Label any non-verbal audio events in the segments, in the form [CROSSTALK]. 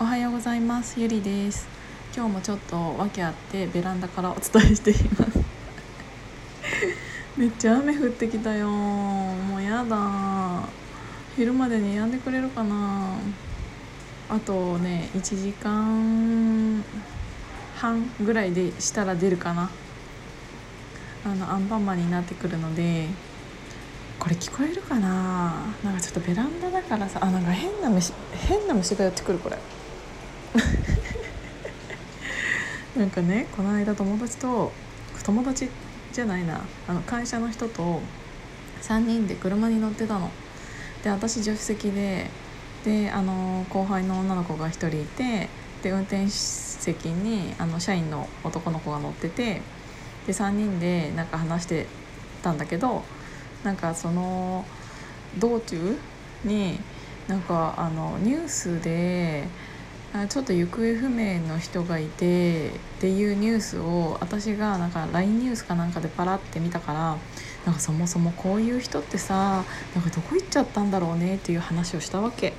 おはようございます。ゆりです。今日もちょっと訳あってベランダからお伝えしています。[LAUGHS] めっちゃ雨降ってきたよ。もうやだ。昼までに止んでくれるかな。あとね1時間半ぐらいでしたら出るかな。あのアンパンマンになってくるのでこれ聞こえるかな。なんかちょっとベランダだからさあなんか変な虫変な虫が寄ってくるこれ。なんかねこの間友達と友達じゃないなあの会社の人と3人で車に乗ってたの。で私助手席でであの後輩の女の子が1人いてで運転席にあの社員の男の子が乗っててで3人でなんか話してたんだけどなんかその道中になんかあのニュースであちょっと行方不明の人がいてっていうニュースを私がなんか LINE ニュースかなんかでパラって見たからなんかそもそもこういう人ってさなんかどこ行っちゃったんだろうねっていう話をしたわけ。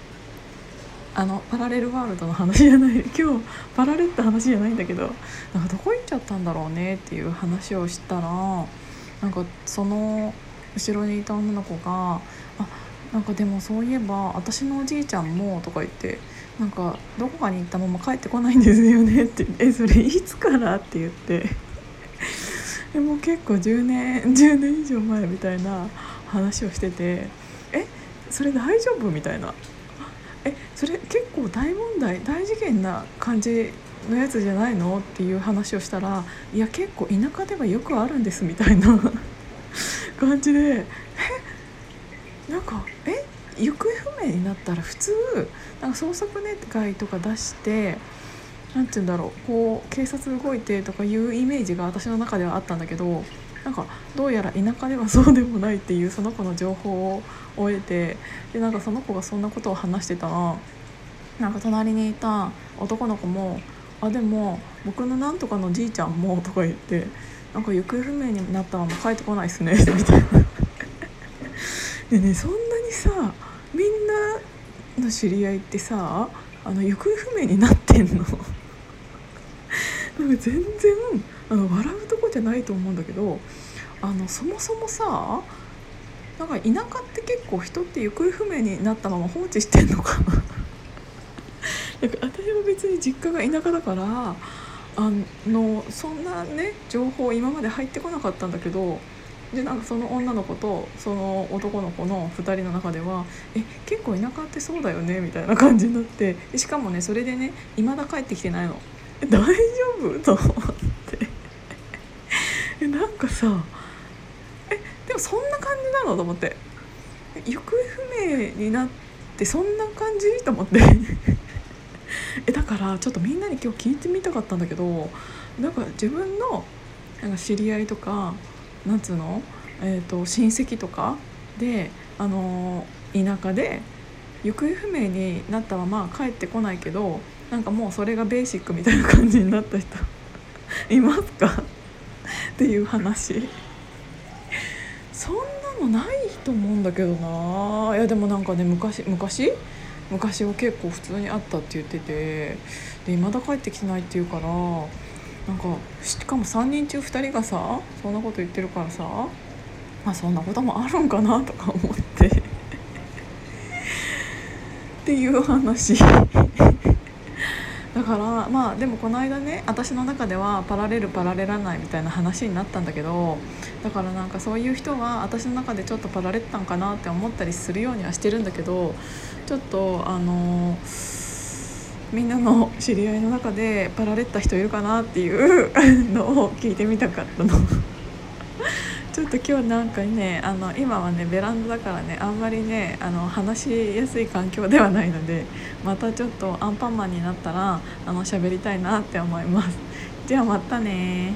あのパラレルワールドの話じゃない [LAUGHS] 今日パラレって話じゃないんだけどなんかどこ行っちゃったんだろうねっていう話をしたらなんかその後ろにいた女の子が「あなんかでもそういえば私のおじいちゃんも」とか言ってなんかどこかに行ったまま帰ってこないんですよねって「[LAUGHS] えそれいつから?」って言って [LAUGHS] でも結構10年 [LAUGHS] 10年以上前みたいな話をしてて「えそれ大丈夫?」みたいな「えそれ結構大問題大事件な感じのやつじゃないの?」っていう話をしたら「いや結構田舎ではよくあるんです」みたいな感じで「なんかえ？行方不明になったら普通なんか捜索願とか出して何て言うんだろうこう警察動いてとかいうイメージが私の中ではあったんだけどなんかどうやら田舎ではそうでもないっていうその子の情報を得てでなんかその子がそんなことを話してたらなんか隣にいた男の子も「あでも僕のなんとかのじいちゃんも」とか言って「なんか行方不明になったまま帰ってこないっすね」みたいな。でねそんなにさみんなの知り合いってさあの行方不明になってんの。[LAUGHS] なんか全然あの笑うとこじゃないと思うんだけどあのそもそもさなんか田舎って結構人って行方不明になったまま放置してんのかな。[LAUGHS] なんか私は別に実家が田舎だからあのそんなね情報今まで入ってこなかったんだけどでなんかその女の子とその男の子の2人の中では「え結構田舎ってそうだよね」みたいな感じになってしかもねそれでね未だ帰ってきてないの。大丈夫？と思って。えなんかさえでもそんな感じなの？と思って。行方不明になってそんな感じ？と思って。えだからちょっとみんなに今日聞いてみたかったんだけどなんか自分のなんか知り合いとかなんつうの、えーと、親戚とかで、あの田舎で行方不明になったまま帰ってこないけどなんかもうそれがベーシックみたいな感じになった人 [LAUGHS] いますか？[LAUGHS] っていう話。そんなのないと思うんだけどな。いやでもなんかね昔昔？昔は結構普通にあったって言っててで未だ帰ってきてないって言うからなんかしかも3人中2人がさそんなこと言ってるからさまあそんなこともあるんかなとか思って。[LAUGHS] っていう話。だからまあでもこの間ね私の中ではパラレルパラレらないみたいな話になったんだけどだからなんかそういう人は私の中でちょっとパラレったんかなって思ったりするようにはしてるんだけどちょっとあのーみんなの知り合いの中でパラレッタ人いるかなっていう [LAUGHS] のを聞いてみたかったの。[LAUGHS] ちょっと今日なんかねあの今はねベランダだからねあんまりねあの話しやすい環境ではないのでまたちょっとアンパンマンになったらあの喋りたいなって思います。じゃあまたね